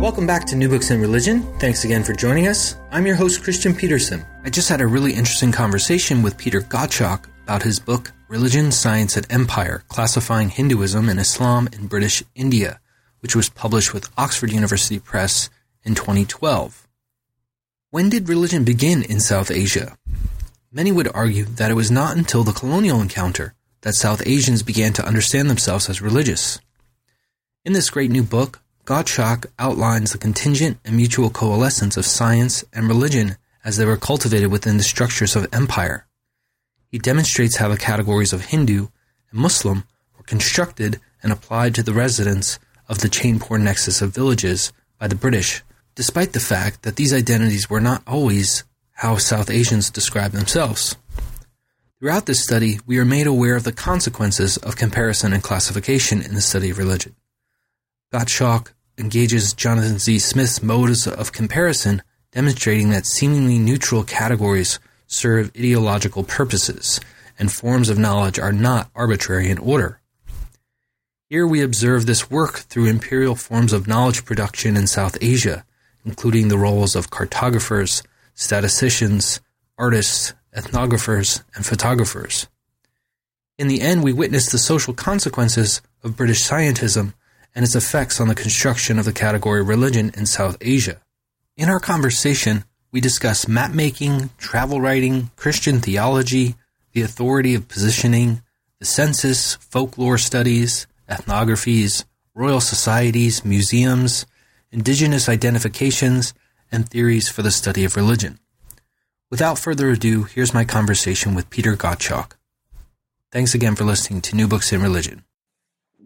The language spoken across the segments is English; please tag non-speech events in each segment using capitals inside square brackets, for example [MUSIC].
Welcome back to New Books in Religion. Thanks again for joining us. I'm your host, Christian Peterson. I just had a really interesting conversation with Peter Gottschalk about his book, Religion, Science, and Empire Classifying Hinduism and Islam in British India, which was published with Oxford University Press in 2012. When did religion begin in South Asia? Many would argue that it was not until the colonial encounter that South Asians began to understand themselves as religious. In this great new book, Gottschalk outlines the contingent and mutual coalescence of science and religion as they were cultivated within the structures of empire. He demonstrates how the categories of Hindu and Muslim were constructed and applied to the residents of the Chainpur nexus of villages by the British, despite the fact that these identities were not always how South Asians describe themselves. Throughout this study, we are made aware of the consequences of comparison and classification in the study of religion. Gottschalk engages Jonathan Z. Smith's modes of comparison, demonstrating that seemingly neutral categories serve ideological purposes, and forms of knowledge are not arbitrary in order. Here we observe this work through imperial forms of knowledge production in South Asia, including the roles of cartographers, statisticians, artists, ethnographers, and photographers. In the end, we witness the social consequences of British scientism and its effects on the construction of the category religion in South Asia. In our conversation, we discuss mapmaking, travel writing, Christian theology, the authority of positioning, the census, folklore studies, ethnographies, royal societies, museums, indigenous identifications, and theories for the study of religion. Without further ado, here's my conversation with Peter Gottschalk. Thanks again for listening to New Books in Religion.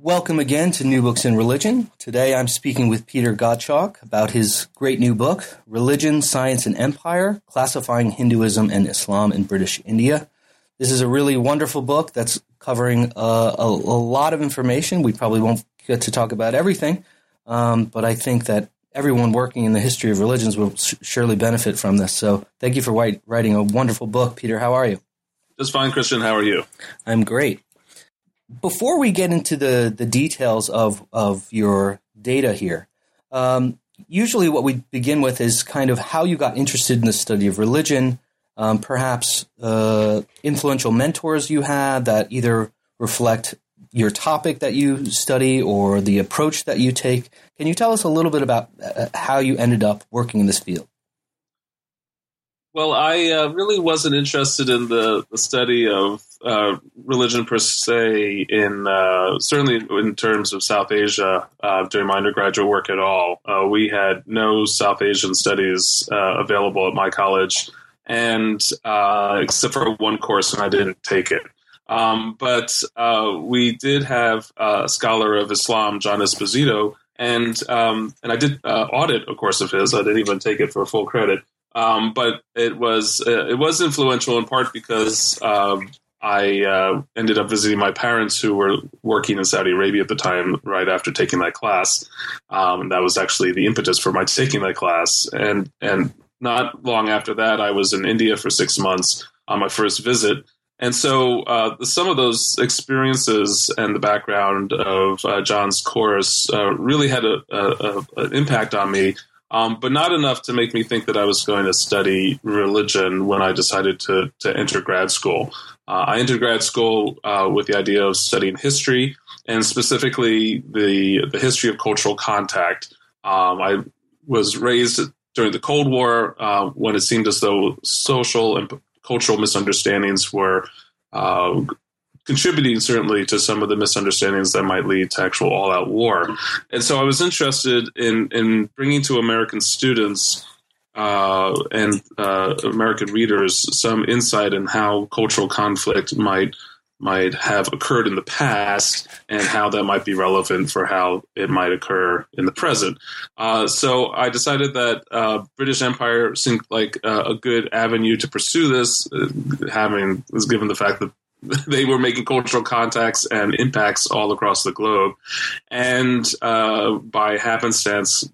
Welcome again to New Books in Religion. Today I'm speaking with Peter Gottschalk about his great new book, Religion, Science, and Empire Classifying Hinduism and Islam in British India. This is a really wonderful book that's covering uh, a, a, lot of information. We probably won't get to talk about everything, um, but I think that everyone working in the history of religions will sh- surely benefit from this. So thank you for writing a wonderful book. Peter, how are you? Just fine, Christian. How are you? I'm great before we get into the, the details of, of your data here, um, usually what we begin with is kind of how you got interested in the study of religion, um, perhaps uh, influential mentors you had that either reflect your topic that you study or the approach that you take. Can you tell us a little bit about uh, how you ended up working in this field? Well, I uh, really wasn't interested in the, the study of uh, religion per se, in uh, certainly in terms of South Asia uh, during my undergraduate work at all. Uh, we had no South Asian studies uh, available at my college, and except for one course, and I didn't take it. Um, but we did have a scholar of Islam, John Esposito, and um, and I did audit a course of his. I didn't even take it for full credit. Um, but it was uh, it was influential in part because um, I uh, ended up visiting my parents who were working in Saudi Arabia at the time. Right after taking that class, um, that was actually the impetus for my taking that class. And and not long after that, I was in India for six months on my first visit. And so uh, some of those experiences and the background of uh, John's course uh, really had a, a, a, an impact on me um, but not enough to make me think that I was going to study religion when I decided to, to enter grad school. Uh, I entered grad school uh, with the idea of studying history and specifically the, the history of cultural contact. Um, I was raised during the Cold War uh, when it seemed as though social and cultural misunderstandings were uh, contributing certainly to some of the misunderstandings that might lead to actual all-out war. And so I was interested in in bringing to American students uh, and uh, American readers some insight in how cultural conflict might might have occurred in the past and how that might be relevant for how it might occur in the present. Uh, so I decided that uh, British Empire seemed like uh, a good avenue to pursue this, uh, having given the fact that [LAUGHS] they were making cultural contacts and impacts all across the globe. And uh, by happenstance,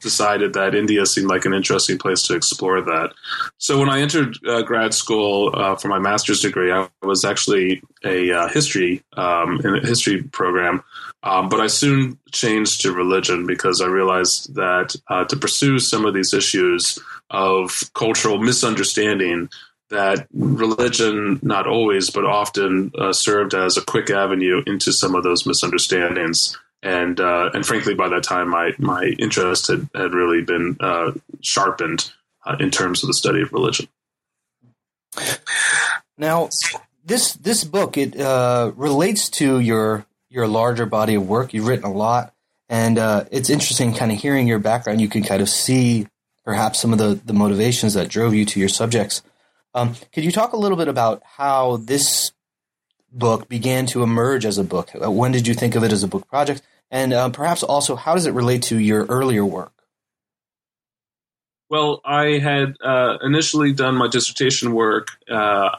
decided that India seemed like an interesting place to explore that. So when I entered uh, grad school uh, for my master's degree, I was actually a uh, history um, in a history program. Um, but I soon changed to religion because I realized that uh, to pursue some of these issues of cultural misunderstanding, that religion not always but often uh, served as a quick avenue into some of those misunderstandings. And uh, and frankly by that time my my interest had, had really been uh, sharpened uh, in terms of the study of religion. Now this this book it uh, relates to your your larger body of work. You've written a lot. And uh, it's interesting kind of hearing your background. You can kind of see perhaps some of the the motivations that drove you to your subjects um, could you talk a little bit about how this book began to emerge as a book? Uh, when did you think of it as a book project? And uh, perhaps also, how does it relate to your earlier work? Well, I had uh, initially done my dissertation work uh,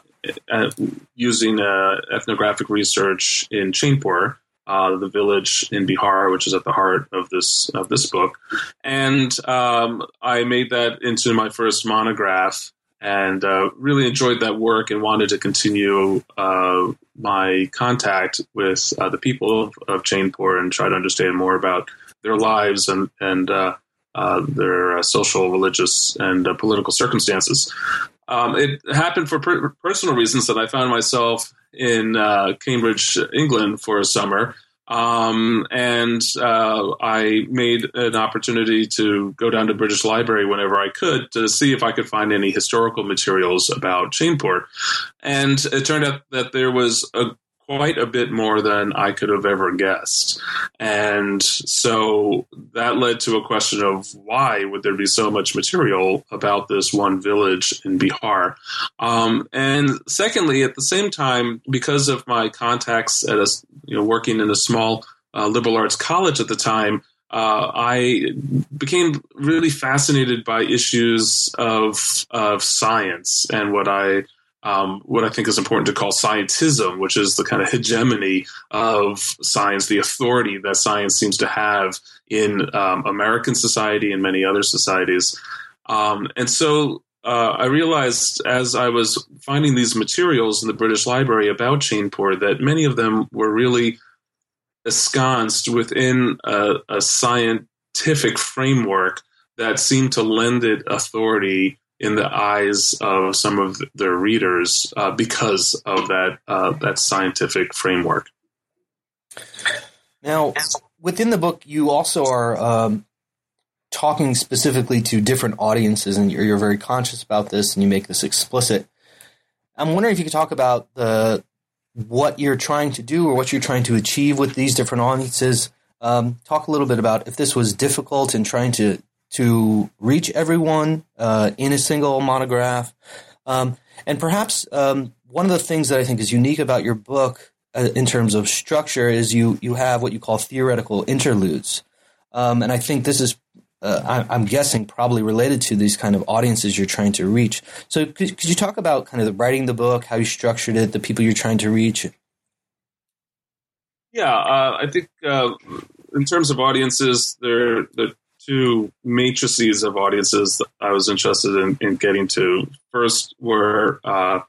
using uh, ethnographic research in Chainpur, uh, the village in Bihar, which is at the heart of this of this book, and um, I made that into my first monograph and uh, really enjoyed that work and wanted to continue uh, my contact with uh, the people of, of and try to understand more about their lives and and uh, uh, their uh, social, religious, and political circumstances. Um, it happened for per- personal reasons that I found myself in Cambridge, England, for a summer. Um, and uh, I made an opportunity to go down to British Library whenever I could to see if I could find any historical materials about Chainpur. And it turned out that there was a quite a bit more than I could have ever guessed. And so that led to a question of why would there be so much material about this one village in Bihar? Um, and secondly, at the same time, because of my contacts at a, you know, working in a small uh, liberal arts college at the time, uh, I became really fascinated by issues of of science and what I um, what I think is important to call scientism, which is the kind of hegemony of science, the authority that science seems to have in um, American society and many other societies. Um, and so uh, I realized as I was finding these materials in the British Library about Chainpur that many of them were really ensconced within a, a scientific framework that seemed to lend it authority in the eyes of some of their readers uh, because of that uh, that scientific framework. Now, within the book, you also are um, talking specifically to different audiences, and you're, you're, very conscious about this, and you make this explicit. I'm wondering if you could talk about the what you're trying to do or what you're trying to achieve with these different audiences. Um, talk a little bit about if this was difficult in trying to to reach everyone uh, in a single monograph. Um, and perhaps um, one of the things that I think is unique about your book uh, in terms of structure is you you have what you call theoretical interludes. Um, and I think this is, uh, I, am guessing, probably related to these kind of audiences you're trying to reach. So could, could you talk about kind of the writing the book, how you structured it, the people you're trying to reach? Yeah, uh, I think uh, in terms of audiences, there two matrices of audiences that I was interested in, in getting to. First were uh,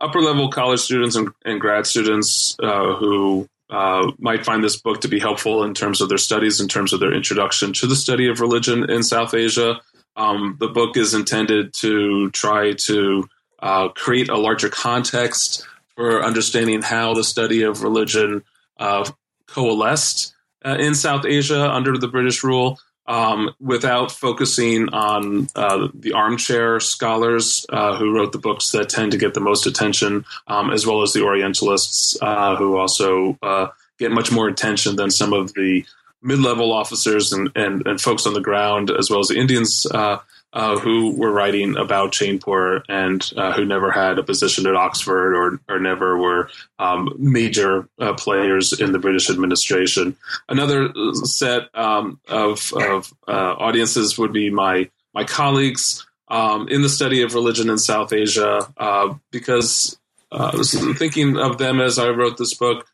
upper level college students and, and grad students uh, who uh, might find this book to be helpful in terms of their studies, in terms of their introduction to the study of religion in South Asia. Um, the book is intended to try to uh, create a larger context for understanding how the study of religion uh, coalesced uh, in South Asia under the British rule um, without focusing on uh, the armchair scholars uh, who wrote the books that tend to get the most attention, um, as well as the Orientalists uh, who also uh, get much more attention than some of the mid-level officers and, and, and, folks on the ground, as well as the Indians uh, who were writing about Chainpur and uh, who never had a position at Oxford or, or never were um, major uh, players in the British administration. Another set um, of, of uh, audiences would be my my colleagues um, in the study of religion in South Asia, uh, because uh, I was thinking of them as I wrote this book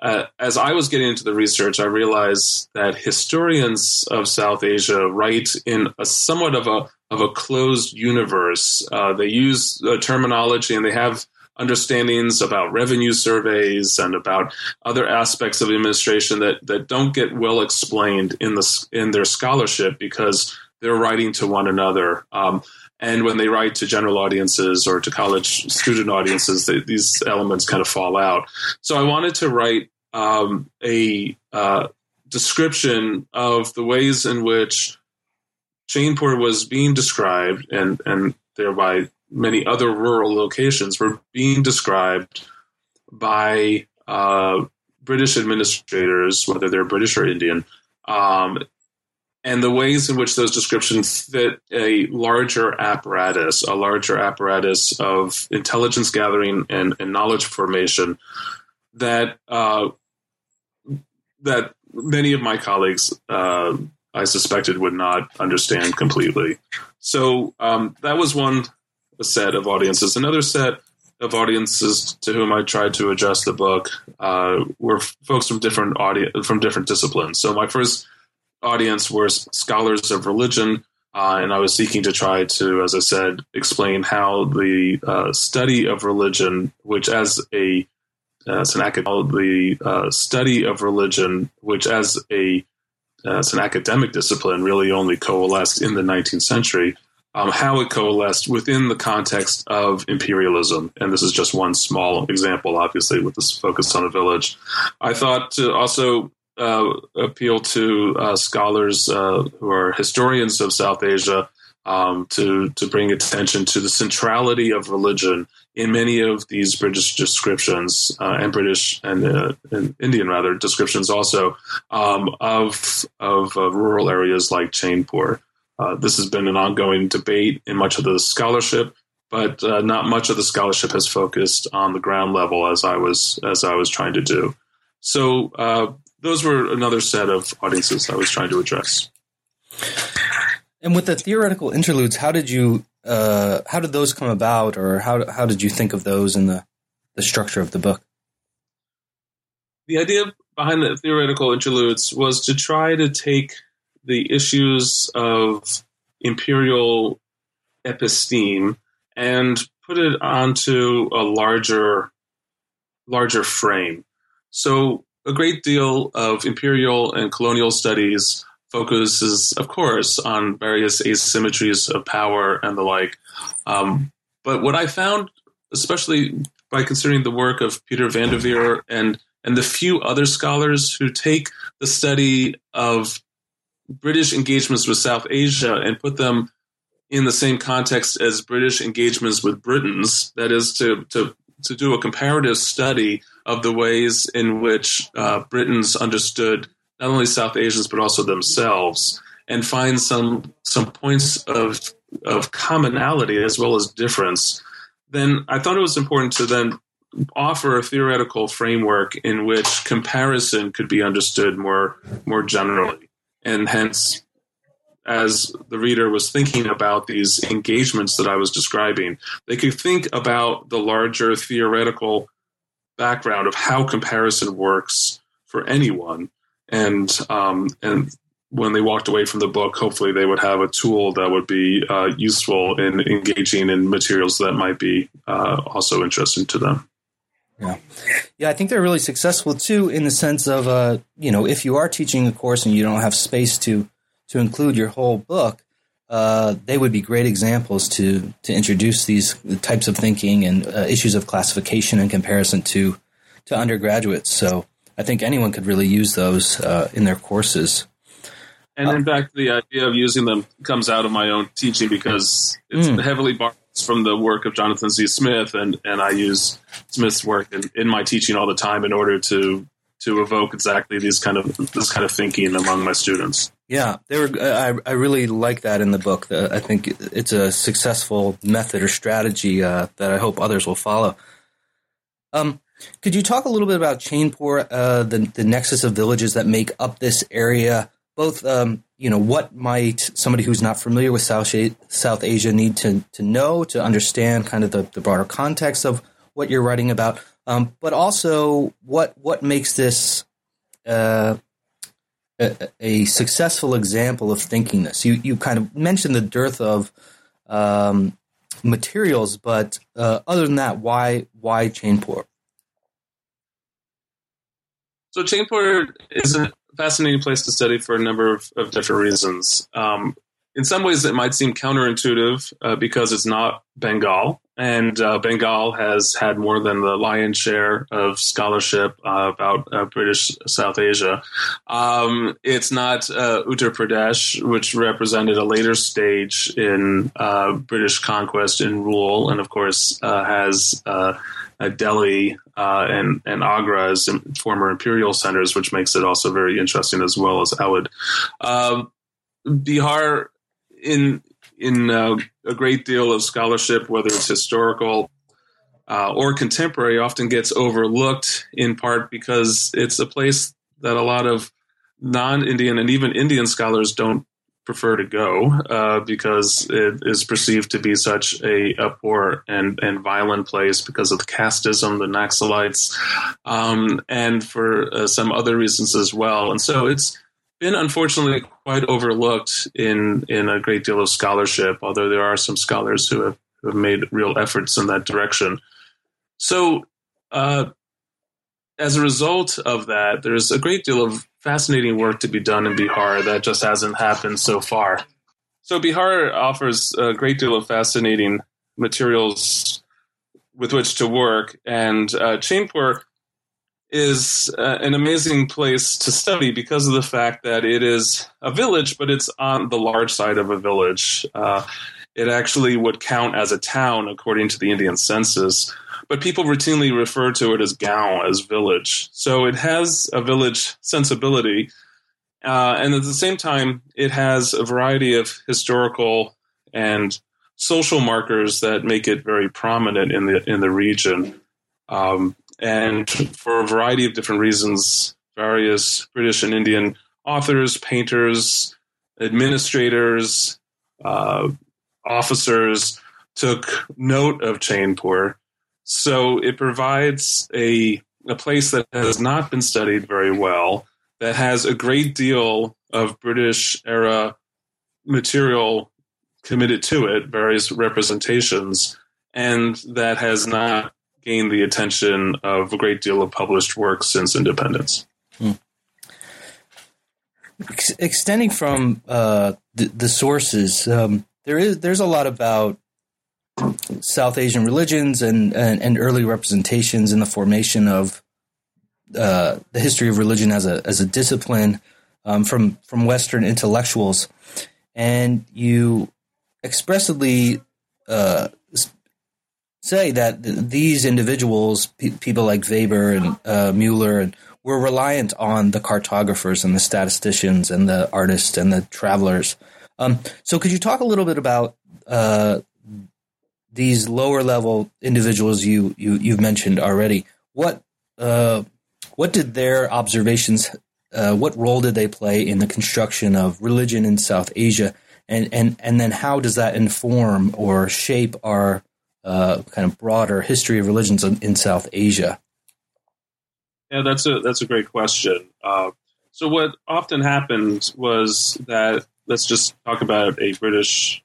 uh, as I was getting into the research, I realized that historians of South Asia write in a somewhat of a of a closed universe. Uh, they use terminology and they have understandings about revenue surveys and about other aspects of administration that, that don't get well explained in the in their scholarship because they're writing to one another. Um, and when they write to general audiences or to college student audiences, they, these elements kind of fall out. So I wanted to write um, a uh, description of the ways in which Chainpur was being described, and and thereby many other rural locations were being described by uh, British administrators, whether they're British or Indian, um, and the ways in which those descriptions fit a larger apparatus, a larger apparatus of intelligence gathering and, and knowledge formation that uh, that many of my colleagues, uh, I suspected, would not understand completely. So um, that was one set of audiences. Another set of audiences to whom I tried to adjust the book uh, were folks from different audience from different disciplines. So my first audience were scholars of religion, uh, and I was seeking to try to, as I said, explain how the uh, study of religion, which as a as an academic, the uh, study of religion, which as a as an academic discipline, really only coalesced in the 19th century. Um, how it coalesced within the context of imperialism, and this is just one small example, obviously, with this focus on a village. I thought to also uh, appeal to uh, scholars uh, who are historians of South Asia um, to to bring attention to the centrality of religion in many of these British descriptions uh, and British and, uh, and, Indian rather descriptions also um, of of uh, rural areas like Chainpur. this has been an ongoing debate in much of the scholarship, but not much of the scholarship has focused on the ground level as I was as I was trying to do. So those were another set of audiences I was trying to address. And with the theoretical interludes, how did you uh, how did those come about, or how how did you think of those in the the structure of the book? The idea behind the theoretical interludes was to try to take the issues of imperial episteme and put it onto a larger larger frame. So a great deal of imperial and colonial studies focuses, of course, on various asymmetries of power and the like. Um, but what I found, especially by considering the work of Peter van and and the few other scholars who take the study of British engagements with South Asia and put them in the same context as British engagements with Britons, that is to to to do a comparative study of the ways in which uh, Britons understood not only South Asians but also themselves, and find some some points of of commonality as well as difference. Then I thought it was important to then offer a theoretical framework in which comparison could be understood more more generally, and hence as the reader was thinking about these engagements that I was describing, they could think about the larger theoretical background of how comparison works for anyone. And um, and when they walked away from the book, hopefully they would have a tool that would be uh, useful in engaging in materials that might be uh, also interesting to them. Yeah, yeah, I think they're really successful too, in the sense of uh, you know, if you are teaching a course and you don't have space to to include your whole book, uh, they would be great examples to to introduce these types of thinking and uh, issues of classification in comparison to to undergraduates. So I think anyone could really use those uh, in their courses. And in fact, the idea of using them comes out of my own teaching because it's mm. heavily borrowed from the work of Jonathan Z. Smith, and, and I use Smith's work in, in my teaching all the time in order to to evoke exactly these kind of this kind of thinking among my students. Yeah, they were. I, I really like that in the book. I think it's a successful method or strategy uh, that I hope others will follow. Um, could you talk a little bit about Chainpur, uh, the the nexus of villages that make up this area? Both, um, you know, what might somebody who's not familiar with South Asia, South Asia need to to know to understand kind of the, the broader context of what you're writing about, um, but also what what makes this uh, a, a, successful example of thinking this. You you kind of mentioned the dearth of um, materials, but uh, other than that, why why Chainpur? So Chainpur is a fascinating place to study for a number of, of different reasons. Um, in some ways, it might seem counterintuitive uh, because it's not Bengal, and uh, Bengal has had more than the lion's share of scholarship uh, about uh, British South Asia. Um, it's not uh, Uttar Pradesh, which represented a later stage in uh, British conquest and rule, and of course has. Delhi and, and Agra as former imperial centers, which makes it also very interesting, as well as Awadh. Um, Bihar in in uh, a great deal of scholarship, whether it's historical uh, or contemporary, often gets overlooked in part because it's a place that a lot of non-Indian and even Indian scholars don't prefer to go uh, because it is perceived to be such a, a, poor and, and violent place because of the casteism, the Naxalites, um, and for uh, some other reasons as well. And so it's been unfortunately quite overlooked in in a great deal of scholarship, although there are some scholars who have, who have made real efforts in that direction. So, uh, as a result of that, there's a great deal of fascinating work to be done in Bihar that just hasn't happened so far. So, Bihar offers a great deal of fascinating materials with which to work, and uh, Chainpur is uh, an amazing place to study because of the fact that it is a village, but it's on the large side of a village. Uh, it actually would count as a town according to the Indian census, but people routinely refer to it as gaon, as village. So it has a village sensibility, uh, and at the same time, it has a variety of historical and social markers that make it very prominent in the in the region. Um, and for a variety of different reasons, various British and Indian authors, painters, administrators, uh, officers took note of Chainpur. So it provides a, a place that has not been studied very well, that has a great deal of British era material committed to it, various representations, and that has not gained the attention of a great deal of published work since independence. Hmm. Ex- extending from uh, the, the, sources, um, there is there's a lot about South Asian religions and, and, and early representations in the formation of uh, the history of religion as a as a discipline um, from from Western intellectuals, and you expressly uh, say that these individuals, pe- people like Weber and uh, Mueller, and were reliant on the cartographers and the statisticians and the artists and the travelers. Um, so, could you talk a little bit about uh, these lower level individuals you, you you've mentioned already? What uh, what did their observations? Uh, what role did they play in the construction of religion in South Asia? And, and and then how does that inform or shape our uh, kind of broader history of religions in, in, South Asia? Yeah, that's a that's a great question. Uh, so what often happened was that let's just talk about a British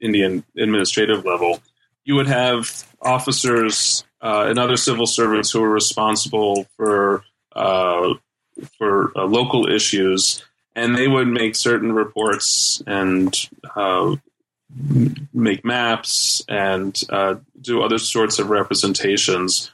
Indian administrative level. You would have officers uh, and other civil servants who were responsible for uh, for uh, local issues, and they would make certain reports and uh, make maps and uh, do other sorts of representations,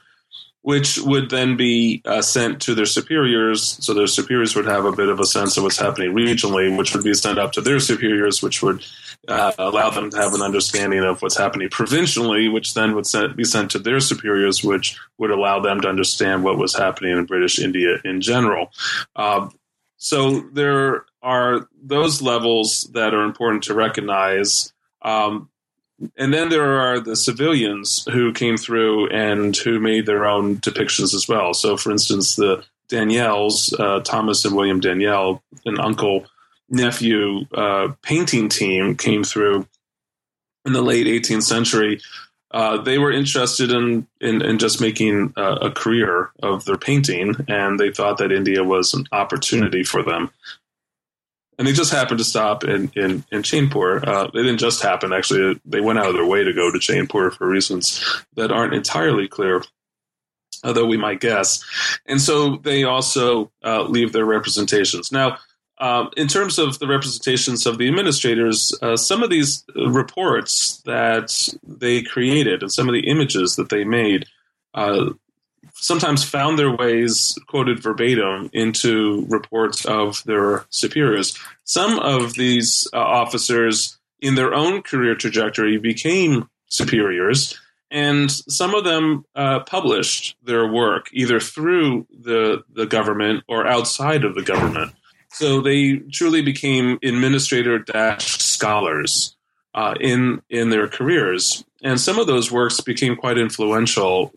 which would then be uh, sent to their superiors. So their superiors would have a bit of a sense of what's happening regionally, which would be sent up to their superiors, which would uh, allow them to have an understanding of what's happening provincially, which then would be sent to their superiors, which would allow them to understand what was happening in British India in general. Uh, so there are those levels that are important to recognize um, and then there are the civilians who came through and who made their own depictions as well. So, for instance, the Daniells, uh, Thomas and William Daniell, an uncle nephew uh, painting team came through in the late 18th century uh, they were interested in, in, in just making a, career of their painting, and they thought that India was an opportunity for them. And they just happened to stop in in, in Chainpur. Uh, they didn't just happen; actually, they went out of their way to go to Chainpur for reasons that aren't entirely clear, although we might guess. And so they also uh, leave their representations now um, in terms of the representations of the administrators, uh, some of these reports that they created and some of the images that they made uh, sometimes found their ways, quoted verbatim, into reports of their superiors. Some of these uh, officers, in their own career trajectory, became superiors. And some of them uh, published their work either through the, the government or outside of the government. So they truly became administrator dash scholars uh, in in their careers, and some of those works became quite influential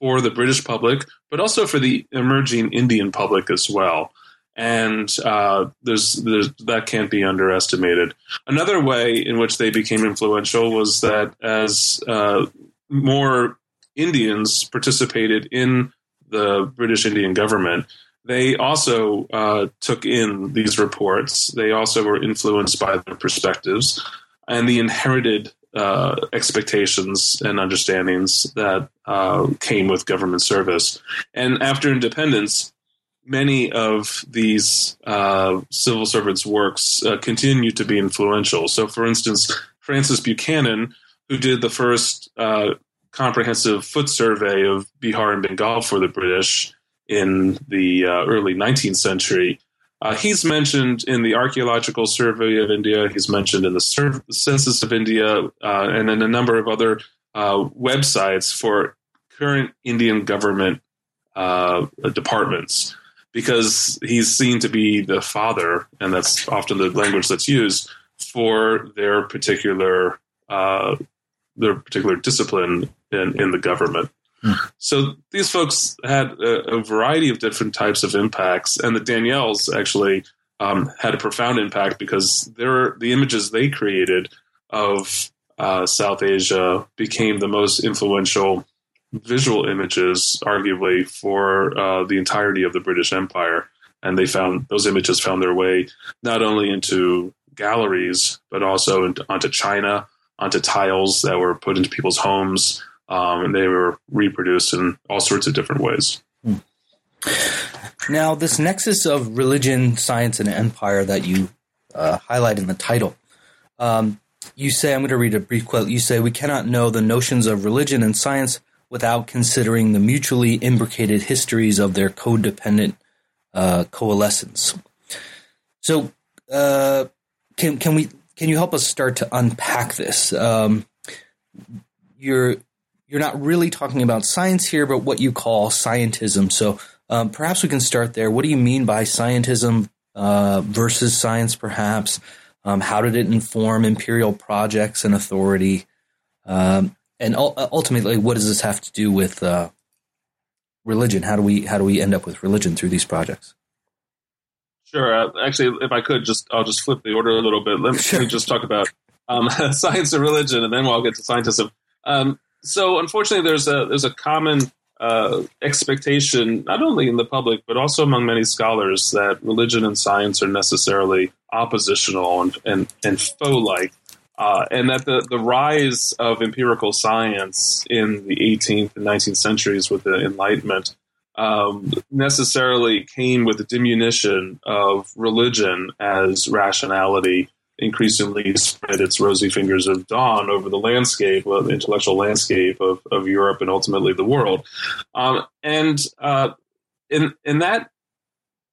for the British public, but also for the emerging Indian public as well. And uh, there's, there's, that can't be underestimated. Another way in which they became influential was that as uh, more Indians participated in the British Indian government, they also uh, took in these reports. They also were influenced by their perspectives and the inherited uh, expectations and understandings that uh, came with government service. And after independence, many of these uh, civil servants' works uh, continue to be influential. So, for instance, Francis Buchanan, who did the first uh, comprehensive foot survey of Bihar and Bengal for the British, in the uh, early 19th century. Uh, he's mentioned in the Archaeological Survey of India. He's mentioned in the Sur- Census of India, uh, and in a number of other uh, websites for current Indian government uh, departments, because he's seen to be the father, and that's often the language that's used for their particular uh, their particular discipline in, in the government. So these folks had a, a, variety of different types of impacts, and the Daniells actually um, had a profound impact because their the images they created of uh, South Asia became the most influential visual images, arguably, for uh, the entirety of the British Empire. And they found those images found their way not only into galleries but also into, onto china, onto tiles that were put into people's homes um, and they were reproduced in all sorts of different ways. Hmm. Now, this nexus of religion, science, and empire that you uh, highlight in the title, um, you say, I'm going to read a brief quote. You say, We cannot know the notions of religion and science without considering the mutually imbricated histories of their codependent uh, coalescence. So, uh, can can we can you help us start to unpack this? Um, you're you're not really talking about science here, but what you call scientism. So um, perhaps we can start there. What do you mean by scientism uh, versus science, perhaps? Um, how did it inform imperial projects and authority? Um, and u- ultimately, what does this have to do with uh, religion? How do we how do we end up with religion through these projects? Sure. Uh, actually, if I could, just I'll just flip the order a little bit. Let me, sure. let me just talk about um, [LAUGHS] science and religion, and then we'll get to scientism. Um, so unfortunately, there's a there's a common uh, expectation, not only in the public but also among many scholars, that religion and science are necessarily oppositional and and, and foe-like, uh, and that the the rise of empirical science in the 18th and 19th centuries with the Enlightenment. Um, necessarily came with a diminution of religion as rationality increasingly spread its rosy fingers of dawn over the landscape, the intellectual landscape of, of Europe and ultimately the world. Um, and uh, in in that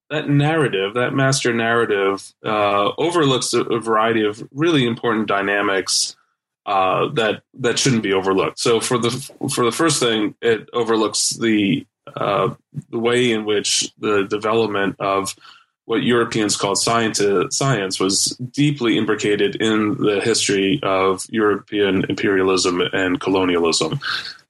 that narrative, that master narrative, uh, overlooks a, a, variety of really important dynamics uh, that that shouldn't be overlooked. So for the for the first thing, it overlooks the uh, the way in which the development of what Europeans called science, science was deeply imbricated in the history of European imperialism and colonialism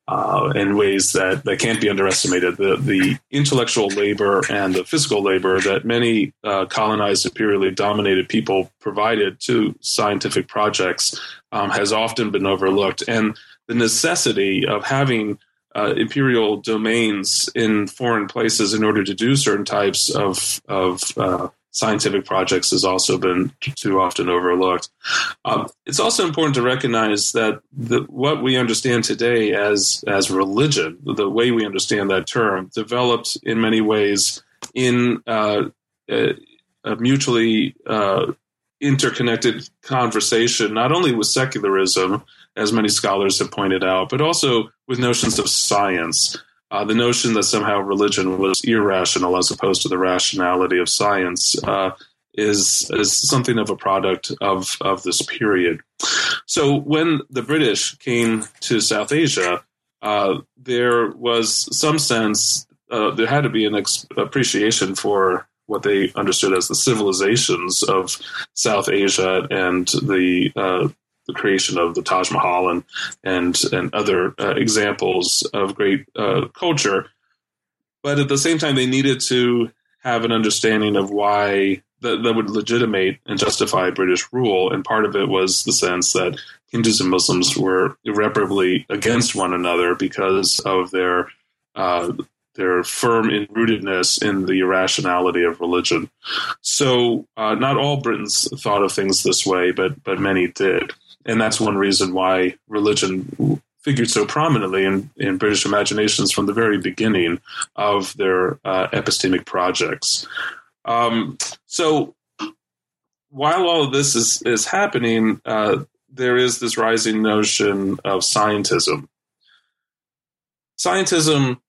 uh, in ways that, that can't be underestimated. The, the intellectual labor and the physical labor that many uh, colonized, imperially dominated people provided to scientific projects um, has often been overlooked. And the necessity of having uh, imperial domains in foreign places in order to do certain types of of uh, scientific projects has also been too often overlooked. Um, it's also important to recognize that the, what we understand today as as religion, the way we understand that term, developed in many ways in uh, a, a, mutually uh, interconnected conversation, not only with secularism, as many scholars have pointed out, but also with notions of science. Uh, the notion that somehow religion was irrational as opposed to the rationality of science uh, is is something of a product of of this period. So when the British came to South Asia, uh, there was some sense uh, there had to be an ex- appreciation for what they understood as the civilizations of South Asia and the uh, the creation of the Taj Mahal and and and other uh, examples of great uh, culture. But at the same time, they needed to have an understanding of why that, that would legitimate and justify British rule. And part of it was the sense that Hindus and Muslims were irreparably against one another because of their uh, their firm rootedness in the irrationality of religion. So, uh, not all Britons thought of things this way, but but many did and that's one reason why religion figured so prominently in, in British imaginations from the very beginning of their uh, epistemic projects. Um, so while all of this is, is happening, uh, there is this rising notion of scientism. Scientism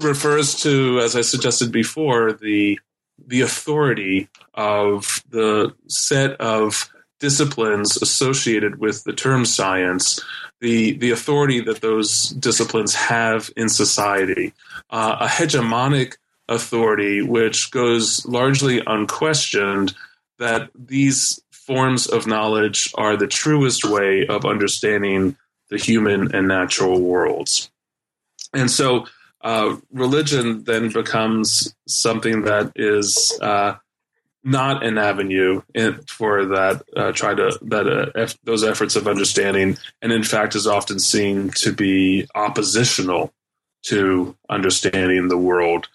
refers to, as I suggested before, the the authority of the set of disciplines associated with the term science, the the authority that those disciplines have in society, uh, a hegemonic authority which goes largely unquestioned that these forms of knowledge are the truest way of understanding the human and natural worlds. And so uh, religion then becomes something that is uh, not an avenue in, for that uh, try to that uh, those efforts of understanding, and in fact is often seen to be oppositional to understanding the world.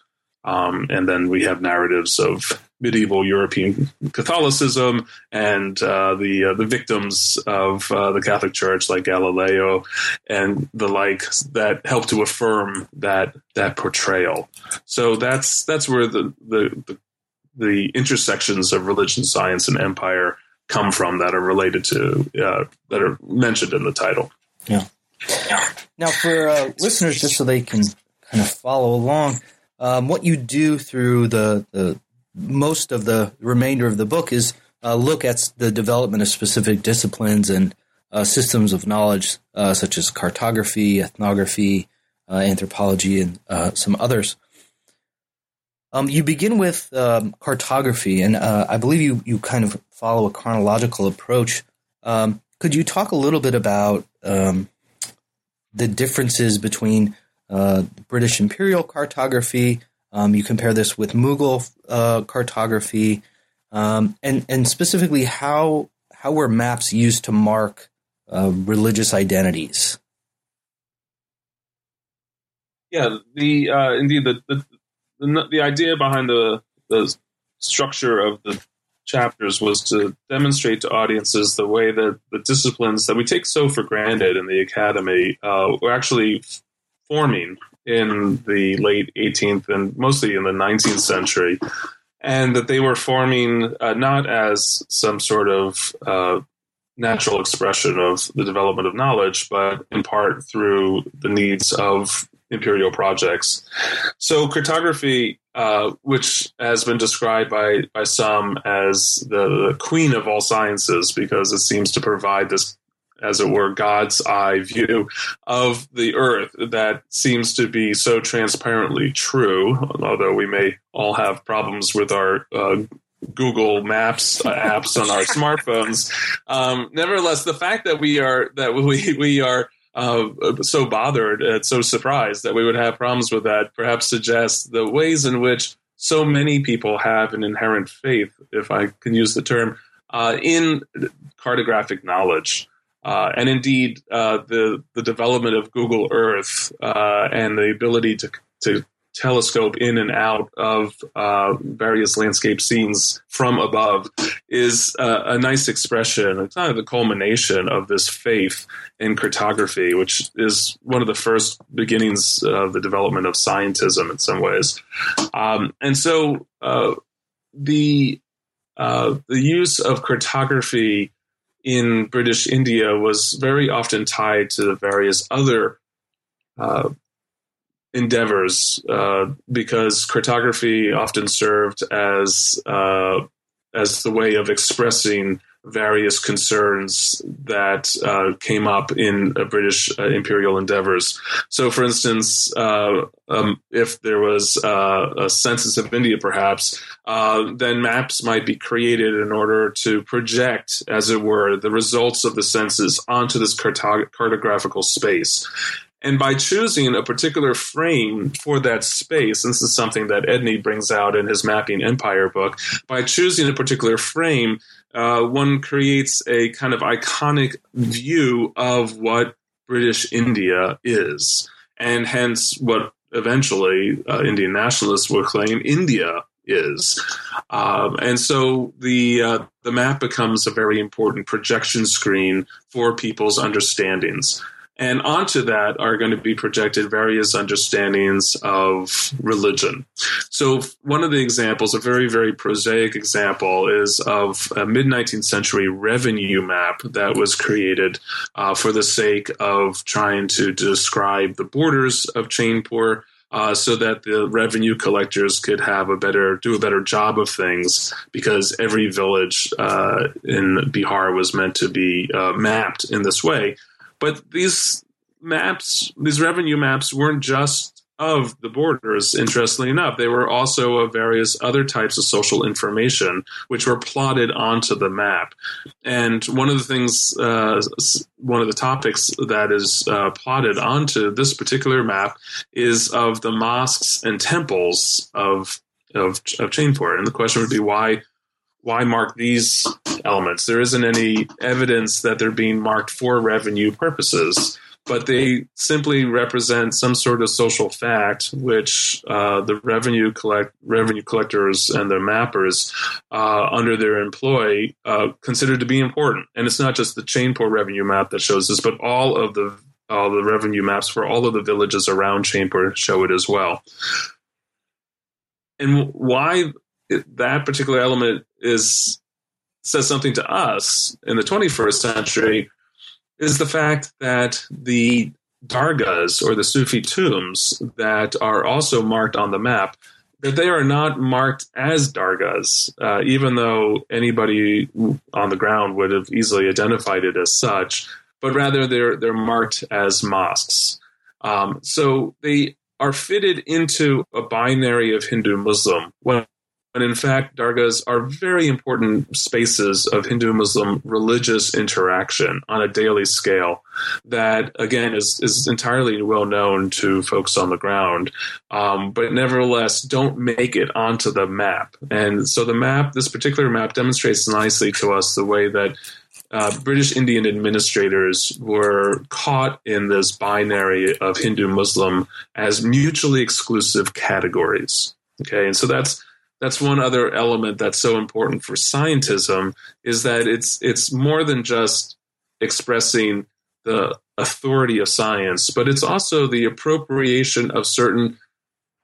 Um, and then we have narratives of medieval European Catholicism and uh, the uh, the victims of uh, the Catholic Church, like Galileo and the like, that help to affirm that that portrayal. So that's that's where the the, the the intersections of religion, science, and empire come from that are related to uh, that are mentioned in the title. Yeah. Now, for uh, listeners, just so they can kind of follow along, um, what you do through the, the most of the remainder of the book is uh, look at the development of specific disciplines and uh, systems of knowledge, uh, such as cartography, ethnography, uh, anthropology, and some others. Um, you begin with um, cartography, and uh, I believe you, you kind of follow a chronological approach. Um, could you talk a little bit about um, the differences between uh, British imperial cartography? Um, you compare this with Mughal uh, cartography, um, and and specifically how how were maps used to mark uh, religious identities? Yeah, the uh, indeed the, the the, the idea behind the the structure of the chapters was to demonstrate to audiences the way that the disciplines that we take so for granted in the academy uh, were actually forming in the late 18th and mostly in the 19th century, and that they were forming uh, not as some sort of uh, natural expression of the development of knowledge, but in part through the needs of imperial projects. So cartography, uh, which has been described by by some as the, the, queen of all sciences, because it seems to provide this, as it were, God's eye view of the Earth that seems to be so transparently true. Although we may all have problems with our uh, Google Maps apps on our [LAUGHS] smartphones. Um, nevertheless, the fact that we are that we we are uh, so bothered, uh, so surprised that we would have problems with that, perhaps suggests the ways in which so many people have an inherent faith, if I can use the term, uh, in cartographic knowledge. Uh, and indeed, uh, the the development of Google Earth uh, and the ability to to telescope in and out of uh, various landscape scenes from above is uh, a nice expression. It's kind of the culmination of this faith in cartography, which is one of the first beginnings of the development of scientism in some ways. Um, and so uh, the uh, the use of cartography in British India was very often tied to the various other uh, endeavors uh, because cartography often served as uh, as the way of expressing various concerns that uh, came up in uh, British uh, imperial endeavors. So, for instance, uh, um, if there was a census of India, perhaps, then maps might be created in order to project, as it were, the results of the census onto this cartog- cartographical space. And by choosing a particular frame for that space, this is something that Edney brings out in his Mapping Empire book, by choosing a particular frame, uh, one creates a kind of iconic view of what British India is. And hence, what eventually uh, Indian nationalists will claim India is. Um, and so the uh, the map becomes a very important projection screen for people's understandings. And onto that are going to be projected various understandings of religion. So, one of the examples, a very, very prosaic example, is of a mid 19th century revenue map that was created uh, for the sake of trying to describe the borders of Chainpur. Uh, so that the revenue collectors could have a better do a better job of things because every village uh, in Bihar was meant to be uh, mapped in this way but these maps, these revenue maps, weren't just of the borders, interestingly enough. They were also of various other types of social information, which were plotted onto the map. And one of the things, uh, one of the topics that is uh, plotted onto this particular map is of the mosques and temples of of, of Chainpur. And the question would be why why mark these elements? There isn't any evidence that they're being marked for revenue purposes, but they simply represent some sort of social fact which uh, the revenue collect revenue collectors and the mappers uh, under their employ uh, consider to be important. And it's not just the Chainpur revenue map that shows this, but all of the all the revenue maps for all of the villages around Chainpur show it as well. And why that particular element is says something to us in the 21st century is the fact that the dargahs or the Sufi tombs that are also marked on the map that they are not marked as dargahs, uh, even though anybody on the ground would have easily identified it as such, but rather they're they're marked as mosques. Um, so they are fitted into a binary of Hindu Muslim. When when in fact dargahs are very important spaces of Hindu Muslim religious interaction on a daily scale that again is, is entirely well known to folks on the ground um, but nevertheless don't make it onto the map and so the map this particular map demonstrates nicely to us the way that uh, British Indian administrators were caught in this binary of Hindu Muslim as mutually exclusive categories. Okay, and so that's that's one other element that's so important for scientism is that it's it's more than just expressing the authority of science, but it's also the appropriation of certain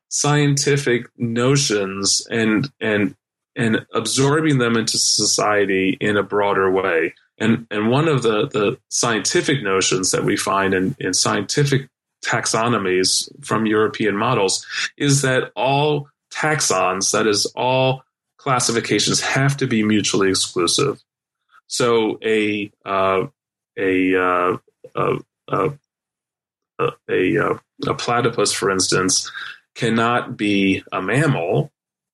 scientific notions and and and absorbing them into society in a broader way. And and one of the, the scientific notions that we find in, in scientific taxonomies from European models is that all taxons, that is, all classifications have to be mutually exclusive. So a uh, a, uh, a, a, a, a platypus, for instance, cannot be a mammal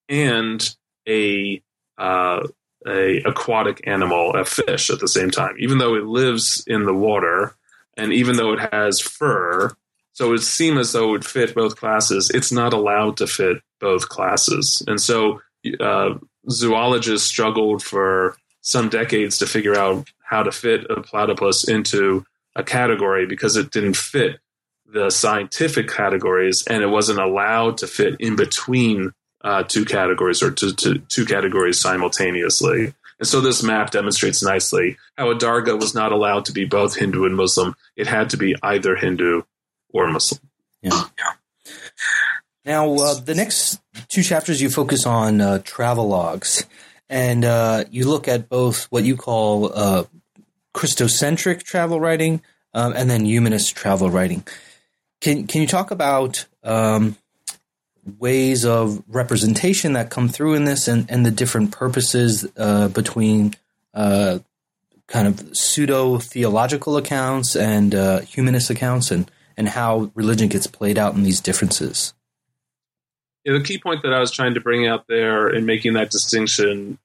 and a uh, a aquatic animal, a fish, at the same time, even though it lives in the water and even though it has fur. So it would seem as though it would fit both classes. It's not allowed to fit both classes. And so uh, zoologists struggled for some decades to figure out how to fit a platypus into a category because it didn't fit the scientific categories and it wasn't allowed to fit in between uh, two categories or to, to two categories simultaneously. And so this map demonstrates nicely how a Dargah was not allowed to be both Hindu and Muslim. It had to be either Hindu or Muslim. Yeah. yeah. Now, uh, the next two chapters you focus on uh, travel logs, and uh, you look at both what you call uh, Christocentric travel writing um, and then humanist travel writing. Can can you talk about um, ways of representation that come through in this, and, and the different purposes uh, between uh, kind of pseudo theological accounts and humanist accounts, and and how religion gets played out in these differences? Yeah, the key point that I was trying to bring out there in making that distinction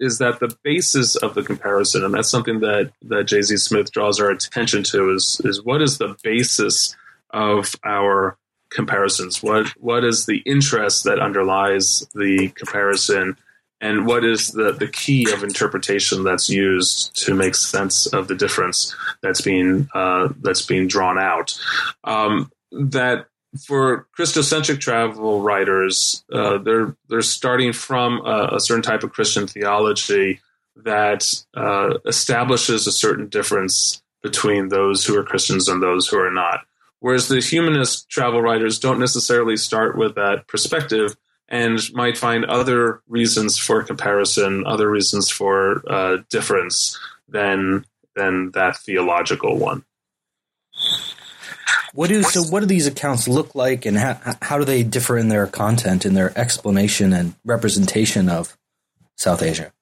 is that the basis of the comparison, and that's something that that J.Z. Smith draws our attention to, is is what is the basis of our comparisons? What what is the interest that underlies the comparison, and what is the the key of interpretation that's used to make sense of the difference that's being uh, that's being drawn out? Um, that for Christocentric travel writers, uh, they're they're starting from a, a, certain type of Christian theology that uh, establishes a certain difference between those who are Christians and those who are not. Whereas the humanist travel writers don't necessarily start with that perspective and might find other reasons for comparison, other reasons for uh, difference than than that theological one. What do so? What do these accounts look like, and how, how do they differ in their content, in their explanation and representation of South Asia?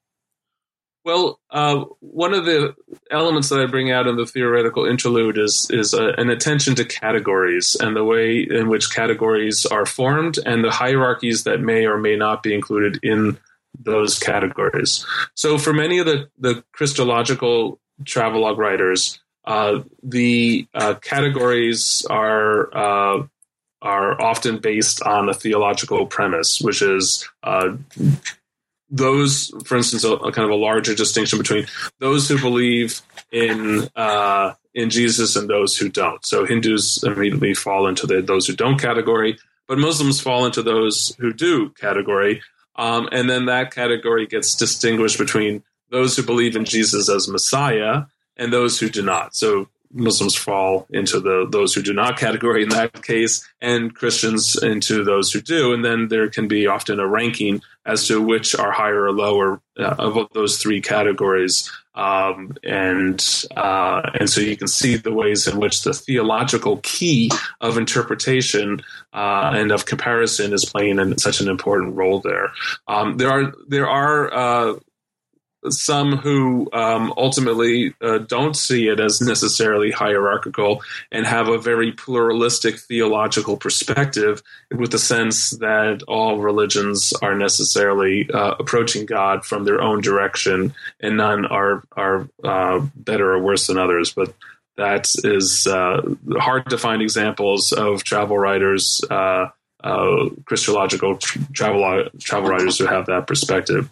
Well, uh, one of the elements that I bring out in the theoretical interlude is is uh, an attention to categories and the way in which categories are formed and the hierarchies that may or may not be included in those categories. So, for many of the the Christological travelogue writers, uh, the uh, categories are uh, are often based on a theological premise, which is uh, those, for instance, a, a, kind of a larger distinction between those who believe in uh, in Jesus and those who don't. So Hindus immediately fall into the those who don't category, but Muslims fall into those who do category. Um, and then that category gets distinguished between those who believe in Jesus as Messiah and those who do not. So Muslims fall into the those who do not category in that case, and Christians into those who do. And then there can be often a ranking as to which are higher or lower uh, of those three categories. Um, and uh, and so you can see the ways in which the theological key of interpretation uh, and of comparison is playing in such an important role there. Um, there are there are uh, some who um, ultimately uh, don't see it as necessarily hierarchical and have a very pluralistic theological perspective with the sense that all religions are necessarily uh, approaching God from their own direction and none are are uh, better or worse than others. But that is uh, hard to find examples of travel writers uh, Christological travel travel writers who have that perspective.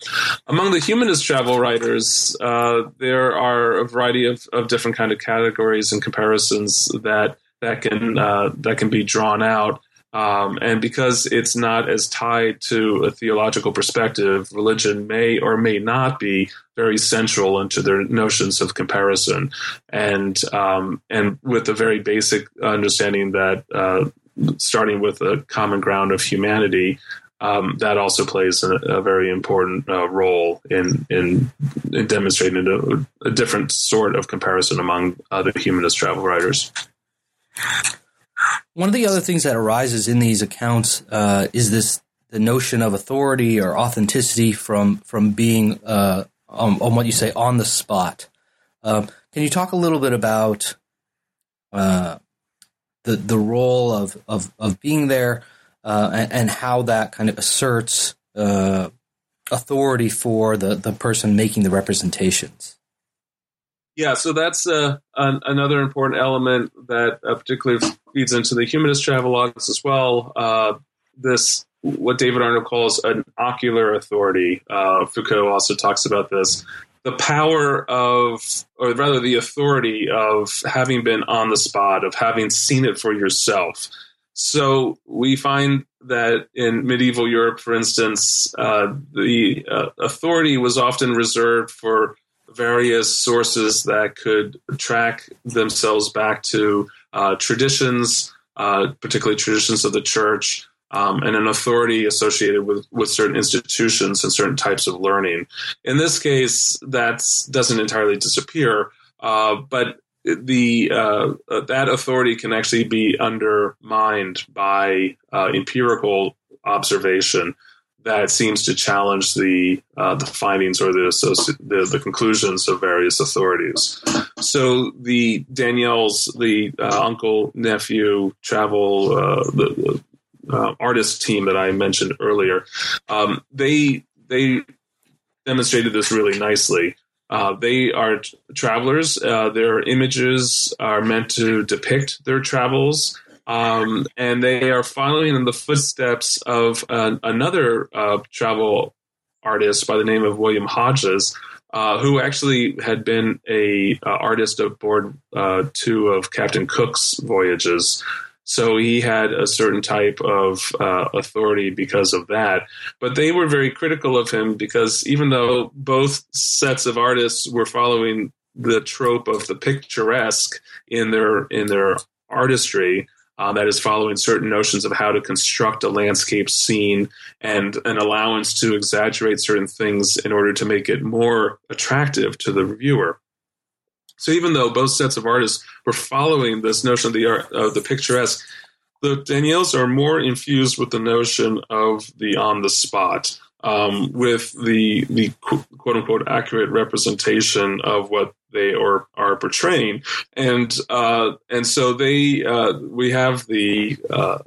Among the humanist travel writers, uh, there are a variety of, of different kind of categories and comparisons that that can uh, that can be drawn out. Um, and because it's not as tied to a theological perspective, religion may or may not be very central into their notions of comparison, and um, and with a very basic understanding that uh, starting with a common ground of humanity, um, that also plays a, a very important uh, role in, in, in demonstrating a, a, different sort of comparison among other humanist travel writers. One of the other things that arises in these accounts uh, is this the notion of authority or authenticity from from being uh, on, on, what you say on the spot. Uh, can you talk a little bit about uh, the the role of of, of being there uh, and, and, how that kind of asserts uh, authority for the the person making the representations. Yeah, so that's uh, an, another important element that uh, particularly feeds into the humanist travelogues as well. Uh, this what David Arnold calls an ocular authority. Uh, Foucault also talks about this the power of, or rather the authority of having been on the spot, of having seen it for yourself. So we find that in medieval Europe, for instance, uh, the uh, authority was often reserved for various sources that could track themselves back to uh, traditions, uh, particularly traditions of the church, um, and an authority associated with, with certain institutions and certain types of learning. In this case, that doesn't entirely disappear, uh, but the uh, uh, that authority can actually be undermined by uh, empirical observation that seems to challenge the uh, the findings or the, associ- the, the conclusions of various authorities. So the Daniells the uh, uncle nephew travel the uh, artist team that I mentioned earlier, um, they they demonstrated this really nicely. Uh, they are t- travelers. Uh, their images are meant to depict their travels um, and they are following in the footsteps of another uh, travel artist by the name of William Hodges, uh, who actually had been a uh, artist aboard two of Captain Cook's voyages. So he had a certain type of uh, authority because of that. But they were very critical of him because even though both sets of artists were following the trope of the picturesque in their in their artistry, uh, that is following certain notions of how to construct a landscape scene and an allowance to exaggerate certain things in order to make it more attractive to the viewer. So even though both sets of artists were following this notion of the art of the picturesque, the Daniells are more infused with the notion of the on the spot um, with the the quote unquote accurate representation of what they are are portraying, and uh, and so they uh, we have the uh,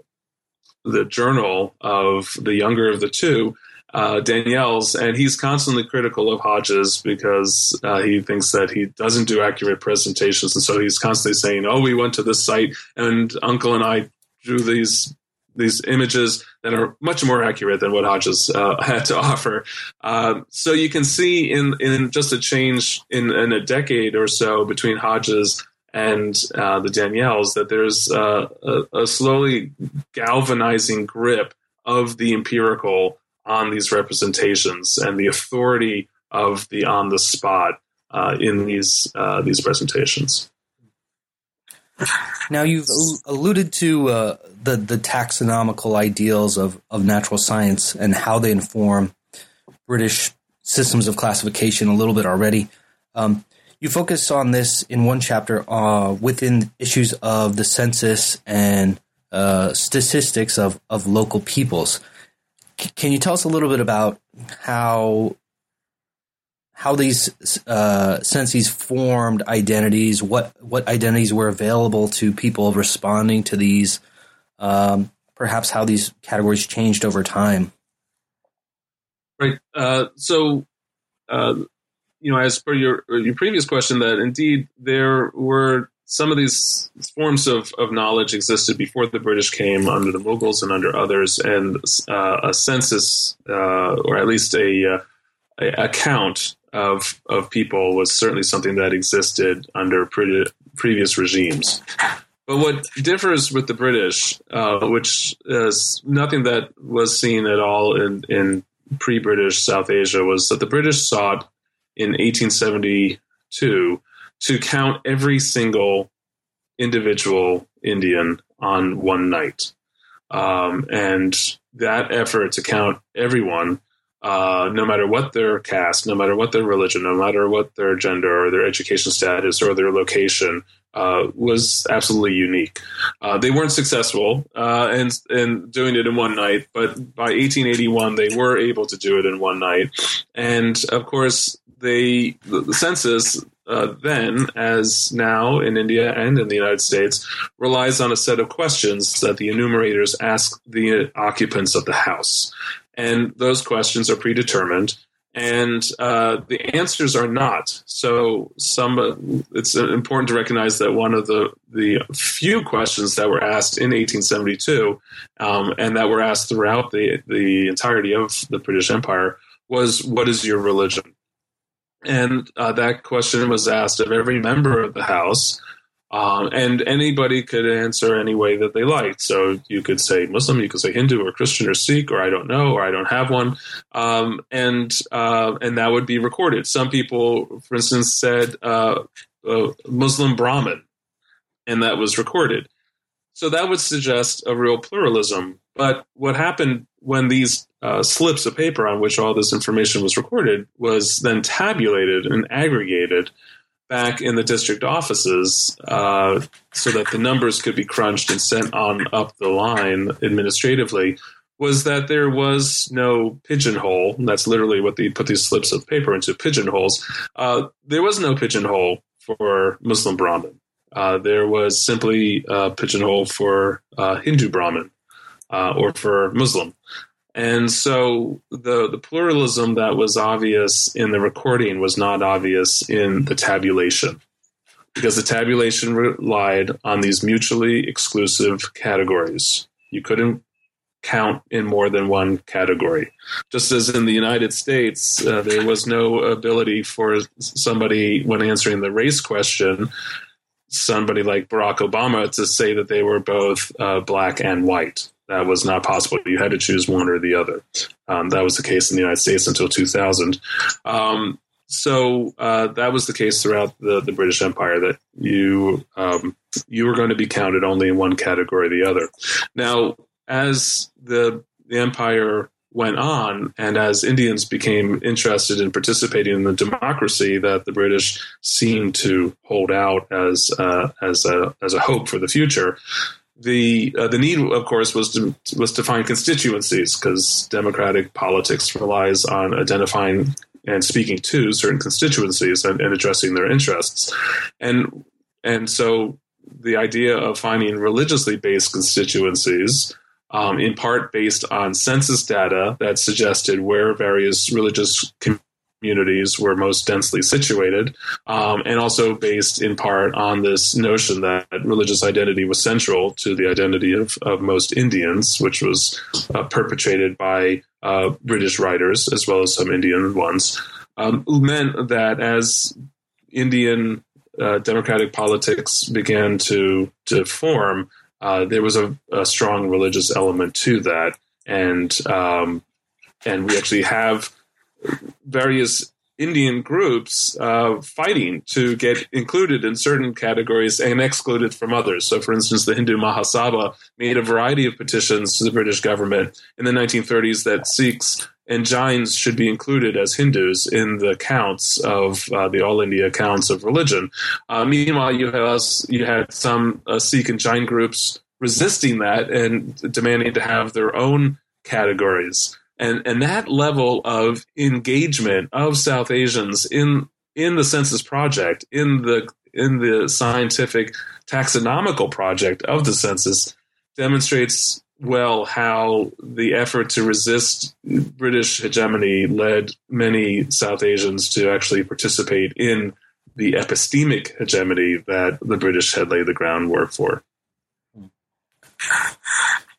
the journal of the younger of the two. Uh, Daniells, and he's constantly critical of Hodges because uh, he thinks that he doesn't do accurate presentations, and so he's constantly saying, "Oh, we went to this site, and Uncle and I drew these these images that are much more accurate than what Hodges uh, [LAUGHS] had to offer. Uh, so you can see in in just a change in, in a decade or so between Hodges and uh, the Daniells that there's uh, a, a, slowly galvanizing grip of the empirical on these representations and the authority of the on the spot uh, in these uh, these presentations. Now you've alluded to uh, the the taxonomical ideals of of natural science and how they inform British systems of classification a little bit already. Um, you focus on this in one chapter uh, within issues of the census and uh, statistics of of local peoples. Can you tell us a little bit about how how these uh, census formed identities, what what identities were available to people responding to these, um, perhaps how these categories changed over time. Right. Uh, so, uh, you know, as per your your previous question, that indeed there were some of these forms of, of knowledge existed before the British came under the Mughals and under others, and uh, a census, uh, or at least a, uh, a, a count of of people was certainly something that existed under pre- previous regimes. But what differs with the British, uh, which is nothing that was seen at all in, in pre British South Asia, was that the British sought in 1872 to count every single individual Indian on one night. Um, and that effort to count everyone uh, no matter what their caste, no matter what their religion, no matter what their gender or their education status or their location, uh, was absolutely unique. Uh, they weren't successful uh, in, in doing it in one night, but by 1881 they were able to do it in one night. And of course, they the census uh, then, as now in India and in the United States, relies on a set of questions that the enumerators ask the occupants of the house and those questions are predetermined and uh, the answers are not. So, some it's important to recognize that one of the the few questions that were asked in 1872 um, and that were asked throughout the the entirety of the British Empire was, "What is your religion?" And uh, that question was asked of every member of the House. Um, and anybody could answer any way that they liked. So you could say Muslim, you could say Hindu or Christian or Sikh or I don't know or I don't have one, um, and uh, and that would be recorded. Some people, for instance, said uh, uh, Muslim Brahmin, and that was recorded. So that would suggest a real pluralism. But what happened when these uh, slips of paper on which all this information was recorded was then tabulated and aggregated back in the district offices uh, so that the numbers could be crunched and sent on up the line administratively was that there was no pigeonhole. That's literally what they put these slips of paper into pigeonholes. Uh, there was no pigeonhole for Muslim Brahmin. Uh, there was simply a pigeonhole for uh, Hindu Brahmin uh, or for Muslim. And so the, the pluralism that was obvious in the recording was not obvious in the tabulation because the tabulation relied on these mutually exclusive categories. You couldn't count in more than one category. Just as in the United States, uh, there was no ability for somebody, when answering the race question, somebody like Barack Obama to say that they were both uh, black and white that was not possible. You had to choose one or the other. Um, that was the case in the United States until 2000. Um, so uh, that was the case throughout the, the British Empire that you um, you were going to be counted only in one category or the other. Now, as the the empire went on, and as Indians became interested in participating in the democracy that the British seemed to hold out as uh, as a as a hope for the future, the uh, the need, of course, was to was to find constituencies because democratic politics relies on identifying and speaking to certain constituencies and, and addressing their interests, and and so the idea of finding religiously based constituencies. Um, in part based on census data that suggested where various religious com- communities were most densely situated, um, and also based in part on this notion that religious identity was central to the identity of, of most Indians, which was uh, perpetrated by uh, British writers as well as some Indian ones, um, meant that as Indian uh, democratic politics began to to form, uh, there was a, a, strong religious element to that, and um, and we actually have various Indian groups uh, fighting to get included in certain categories and excluded from others. So, for instance, the Hindu Mahasabha made a variety of petitions to the British government in the 1930s that Sikhs and Jains should be included as Hindus in the counts of uh, the All India counts of religion. Uh, meanwhile, you you had some uh, Sikh and Jain groups resisting that and demanding to have their own categories and and that level of engagement of South Asians in in the census project, in the in the scientific taxonomical project of the census, demonstrates well how the effort to resist British hegemony led many South Asians to actually participate in the epistemic hegemony that the British had laid the groundwork for.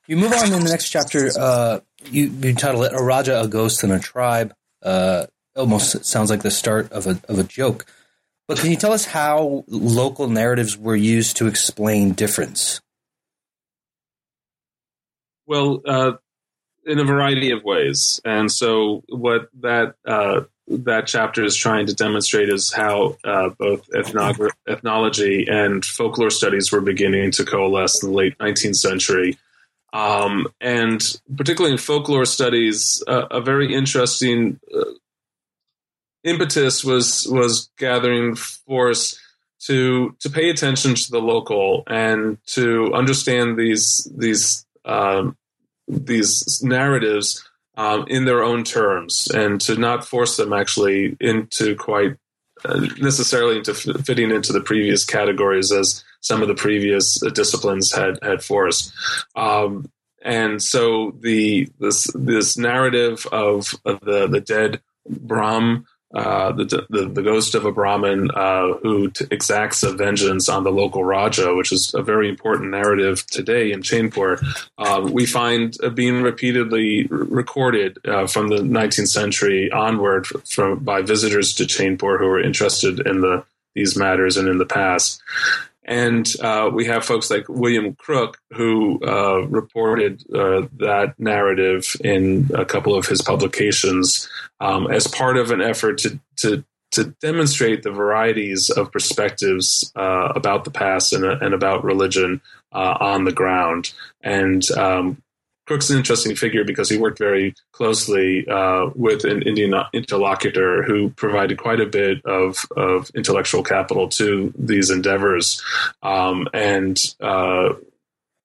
You move on in the next chapter. Uh, you, you title it "A Raja, a Ghost, and a Tribe." Uh, almost sounds like the start of a of a joke. But can you tell us how local narratives were used to explain difference? Well, uh, in a variety of ways, and so what that uh, that chapter is trying to demonstrate is how uh, both ethnology and folklore studies were beginning to coalesce in the late 19th century um, and particularly in folklore studies, uh, a very interesting uh, impetus was was gathering force to to pay attention to the local and to understand these these um, these narratives um, in their own terms and to not force them actually into quite uh, necessarily into fitting into the previous categories as some of the previous disciplines had had forced. Um, and so the this this narrative of, of the the dead Brahm uh, the, the, the ghost of a Brahmin uh, who t- exacts a vengeance on the local Raja, which is a very important narrative today in Chainpur. Uh, we find being repeatedly recorded uh, from the 19th century onward from by visitors to Chainpur who were interested in the these matters and in the past. And uh, we have folks like William Crooke, who uh, reported uh, that narrative in a couple of his publications um, as part of an effort to, to, to demonstrate the varieties of perspectives uh, about the past and, and about religion uh, on the ground. And um, Crooke's an interesting figure because he worked very closely uh, with an Indian interlocutor who provided quite a bit of, of intellectual capital to these endeavors. Um, and uh,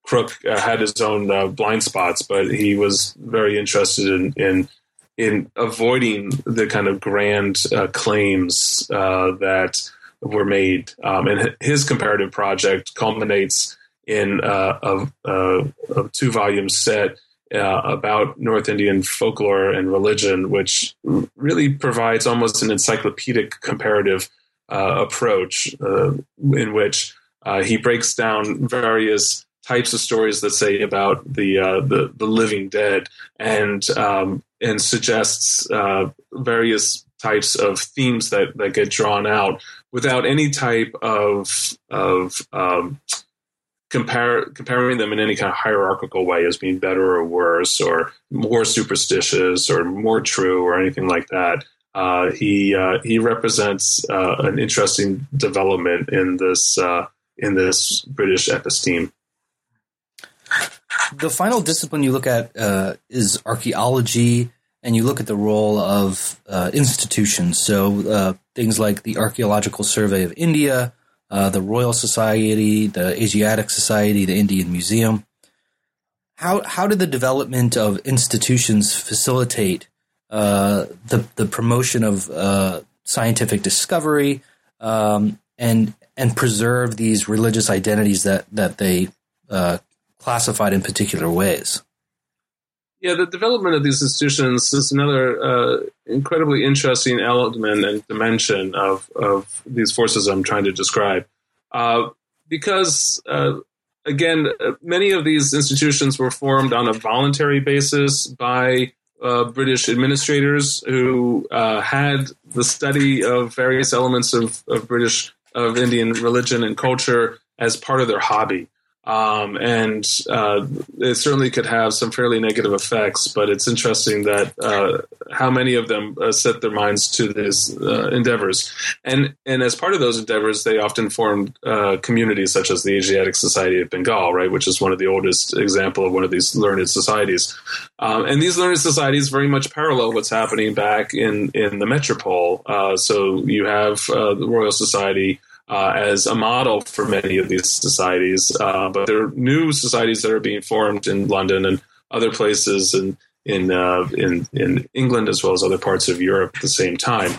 Crook uh, had his own uh, blind spots, but he was very interested in, in in avoiding the kind of grand uh, claims uh, that were made. Um, and his comparative project culminates in uh, a, a, a two volume set uh, about North Indian folklore and religion, which really provides almost an encyclopedic comparative uh, approach uh, in which uh, he breaks down various types of stories that say about the uh, the, the, living dead and um, and suggests various types of themes that, that get drawn out without any type of of um, compare comparing them in any kind of hierarchical way as being better or worse or more superstitious or more true or anything like that. Uh, he uh, he represents uh, an interesting development in this uh, in this British episteme. The final discipline you look at uh, is archaeology, and you look at the role of uh, institutions. So things like the Archaeological Survey of India, uh, the Royal Society, the Asiatic Society, the Indian Museum. How how did the development of institutions facilitate uh, the the promotion of uh, scientific discovery um, and and preserve these religious identities that that they uh, classified in particular ways? Yeah, the development of these institutions is another uh, incredibly interesting element and dimension of, of these forces I'm trying to describe. Uh, because, uh, again, many of these institutions were formed on a voluntary basis by uh, British administrators who uh, had the study of various elements of, of British, of Indian religion and culture as part of their hobby. Um, and uh, it certainly could have some fairly negative effects. But it's interesting that uh, how many of them uh, set their minds to these uh, endeavors, and and as part of those endeavors, they often formed uh, communities such as the Asiatic Society of Bengal, right, which is one of the oldest example of one of these learned societies. Um, and these learned societies very much parallel what's happening back in in the metropole. Uh, so you have the Royal Society uh, as a model for many of these societies. Uh, but there are new societies that are being formed in London and other places and in uh, in in England as well as other parts of Europe at the same time.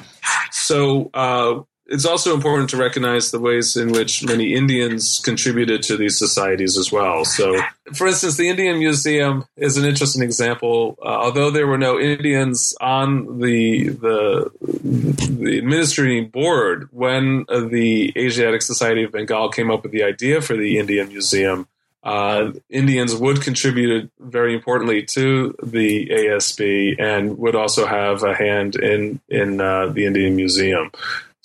So uh, it's also important to recognize the ways in which many Indians contributed to these societies as well. So, for instance, the Indian Museum is an interesting example. Uh, although there were no Indians on the the, the administrating board when uh, the Asiatic Society of Bengal came up with the idea for the Indian Museum, uh, Indians would contribute very importantly to the ASB and would also have a hand in in uh, the Indian Museum.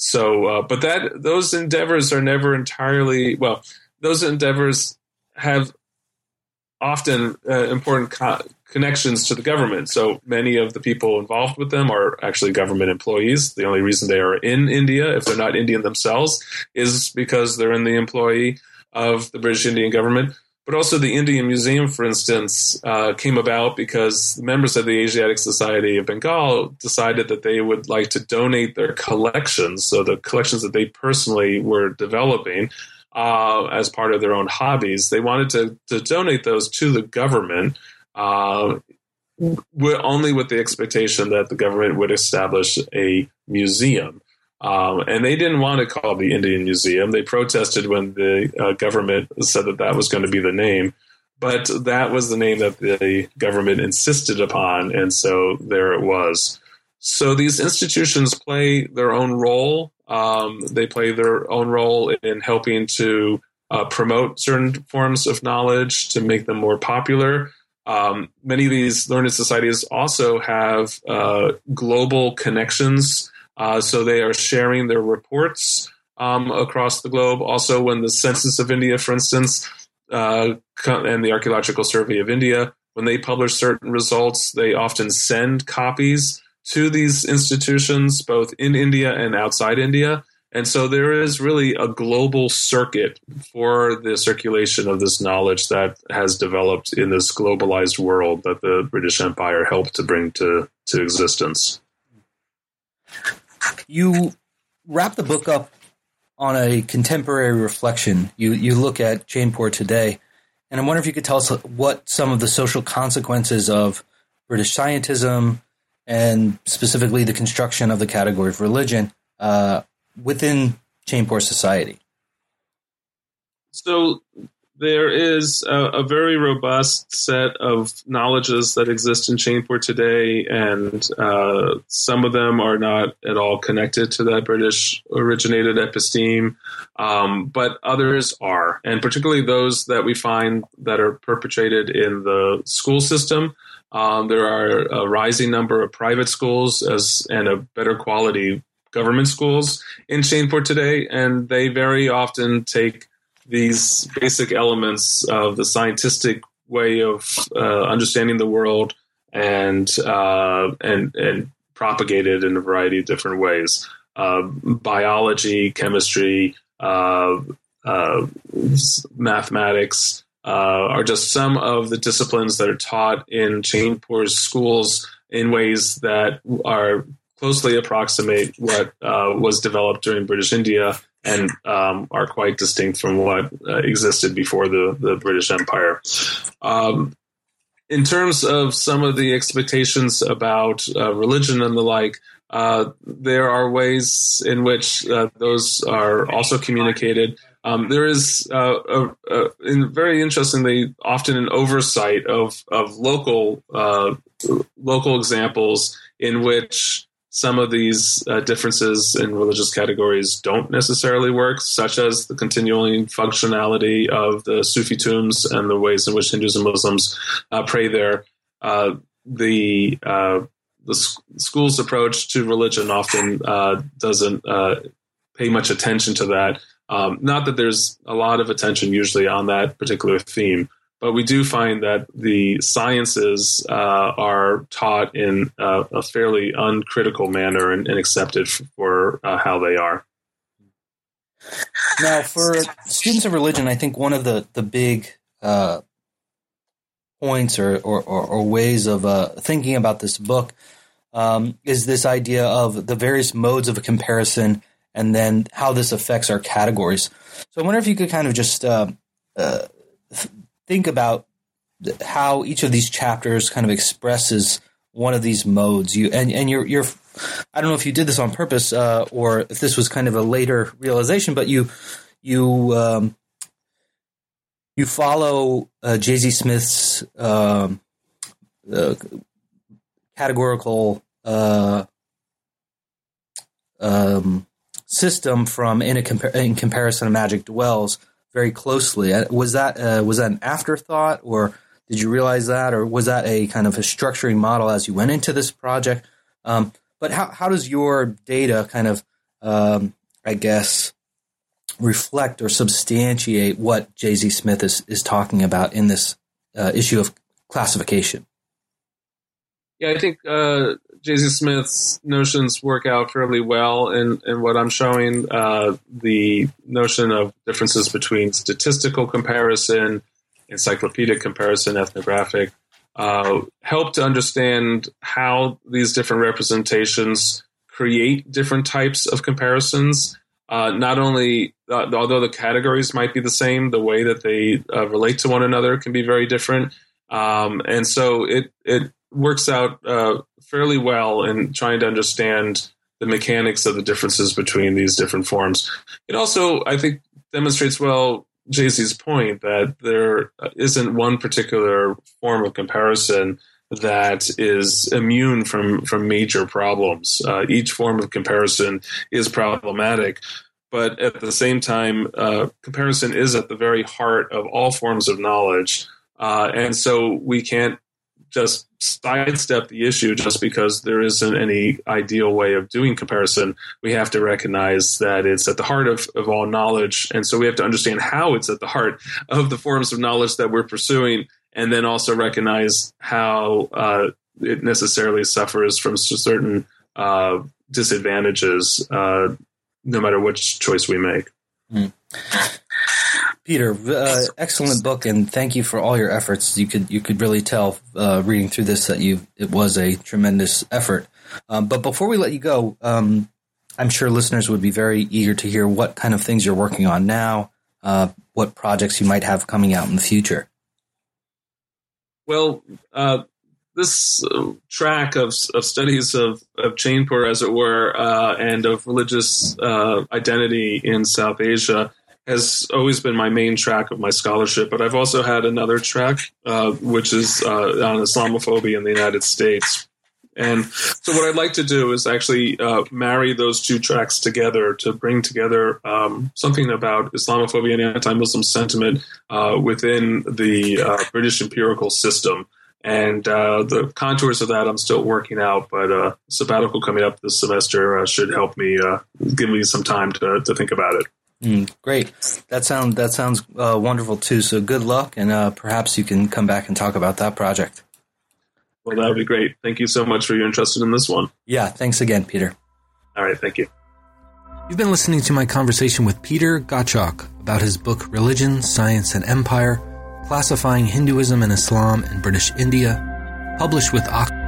So, uh, but that those endeavors are never entirely well. Those endeavors have often uh, important co- connections to the government. So many of the people involved with them are actually government employees. The only reason they are in India, if they're not Indian themselves, is because they're in the employee of the British Indian government. But also, the Indian Museum, for instance, uh, came about because members of the Asiatic Society of Bengal decided that they would like to donate their collections, so the collections that they personally were developing uh, as part of their own hobbies, they wanted to, to donate those to the government. Uh, only with the expectation that the government would establish a museum. Um, and they didn't want to call it the Indian Museum. They protested when the uh, government said that that was going to be the name. But that was the name that the government insisted upon, and so there it was. So these institutions play their own role. Um, they play their own role in helping to uh, promote certain forms of knowledge to make them more popular. Um, many of these learned societies also have uh, global connections, uh, so they are sharing their reports um, across the globe. Also, when the Census of India, for instance, uh, and the Archaeological Survey of India, when they publish certain results, they often send copies to these institutions, both in India and outside India. And so there is really a global circuit for the circulation of this knowledge that has developed in this globalized world that the British Empire helped to bring to, to existence. You wrap the book up on a contemporary reflection. You, you look at Chainpur today, and I wonder if you could tell us what some of the social consequences of British scientism and specifically the construction of the category of religion uh, within Chainpur society? So there is a, a, very robust set of knowledges that exist in Chainpur today, and uh, some of them are not at all connected to that British originated episteme, um, but others are, and particularly those that we find that are perpetrated in the school system. Um, there are a rising number of private schools as and a better quality government schools in Chainpur today, and they very often take these basic elements of the scientific way of uh, understanding the world and uh, and and propagate it in a variety of different ways. Uh, biology, chemistry, uh, uh, mathematics uh, are just some of the disciplines that are taught in Chainpur's schools in ways that are closely approximate what was developed during British India and um, are quite distinct from what uh, existed before the, the British Empire. Um, in terms of some of the expectations about uh, religion and the like, uh, there are ways in which uh, those are also communicated. Um, there is uh, a, a, in very interestingly often an oversight of of local local examples in which some of these uh, differences in religious categories don't necessarily work, such as the continuing functionality of the Sufi tombs and the ways in which Hindus and Muslims uh, pray there. Uh, the uh, the school's approach to religion often uh, doesn't uh, pay much attention to that. Um, not that there's a lot of attention usually on that particular theme, but we do find that the sciences uh, are taught in a fairly uncritical manner and, and accepted for uh, how they are. Now, for students of religion, I think one of the the big uh, points or, or, or, ways of uh, thinking about this book um, is this idea of the various modes of comparison and then how this affects our categories. So I wonder if you could kind of just uh, uh, think about how each of these chapters kind of expresses one of these modes. You and and you're you're I don't know if you did this on purpose uh, or if this was kind of a later realization, but you you um, you follow uh, Z Smith's um, uh, categorical uh, um, system from in a compar- in comparison of Magic Dwells very closely. Uh, was that uh, was that an afterthought, or did you realize that, or was that a kind of a structuring model as you went into this project? Um, but how how does your data kind of, um, I guess, reflect or substantiate what J.Z. Smith is is talking about in this uh, issue of classification? Yeah, I think uh, J.Z. Smith's notions work out fairly well in, in what I'm showing. Uh, the notion of differences between statistical comparison, encyclopedic comparison, ethnographic, uh, help to understand how these different representations create different types of comparisons. Uh, not only, uh, although the categories might be the same, the way that they uh, relate to one another can be very different. Um, and so it, it works out uh, fairly well in trying to understand the mechanics of the differences between these different forms. It also, I think, demonstrates well J.Z.'s point that there isn't one particular form of comparison that is immune from from major problems. Uh, each form of comparison is problematic, but at the same time, uh, comparison is at the very heart of all forms of knowledge, uh, and so we can't just sidestep the issue just because there isn't any ideal way of doing comparison. We have to recognize that it's at the heart of, of all knowledge. And so we have to understand how it's at the heart of the forms of knowledge that we're pursuing, and then also recognize how uh, it necessarily suffers from certain uh, disadvantages, uh, no matter which choice we make. Mm. Peter, uh, excellent book, and thank you for all your efforts. You could you could really tell uh, reading through this that you it was a tremendous effort. Um, but before we let you go, um, I'm sure listeners would be very eager to hear what kind of things you're working on now, uh, what projects you might have coming out in the future. Well, uh, this uh, track of, of studies of, of Chainpur, as it were, uh, and of religious identity in South Asia has always been my main track of my scholarship, but I've also had another track, uh, which is uh, on Islamophobia in the United States. And so, what I'd like to do is actually uh, marry those two tracks together to bring together um, something about Islamophobia and anti Muslim sentiment uh, within the uh, British empirical system. And uh, the contours of that I'm still working out, but sabbatical coming up this semester should help me give me some time to, to think about it. Mm, great. That sound that sounds uh, wonderful too. So good luck, and uh, perhaps you can come back and talk about that project. Well, that would be great. Thank you so much for your interest in this one. Yeah. Thanks again, Peter. All right. Thank you. You've been listening to my conversation with Peter Gottschalk about his book Religion, Science, and Empire, classifying Hinduism and Islam in British India, published with Oxford.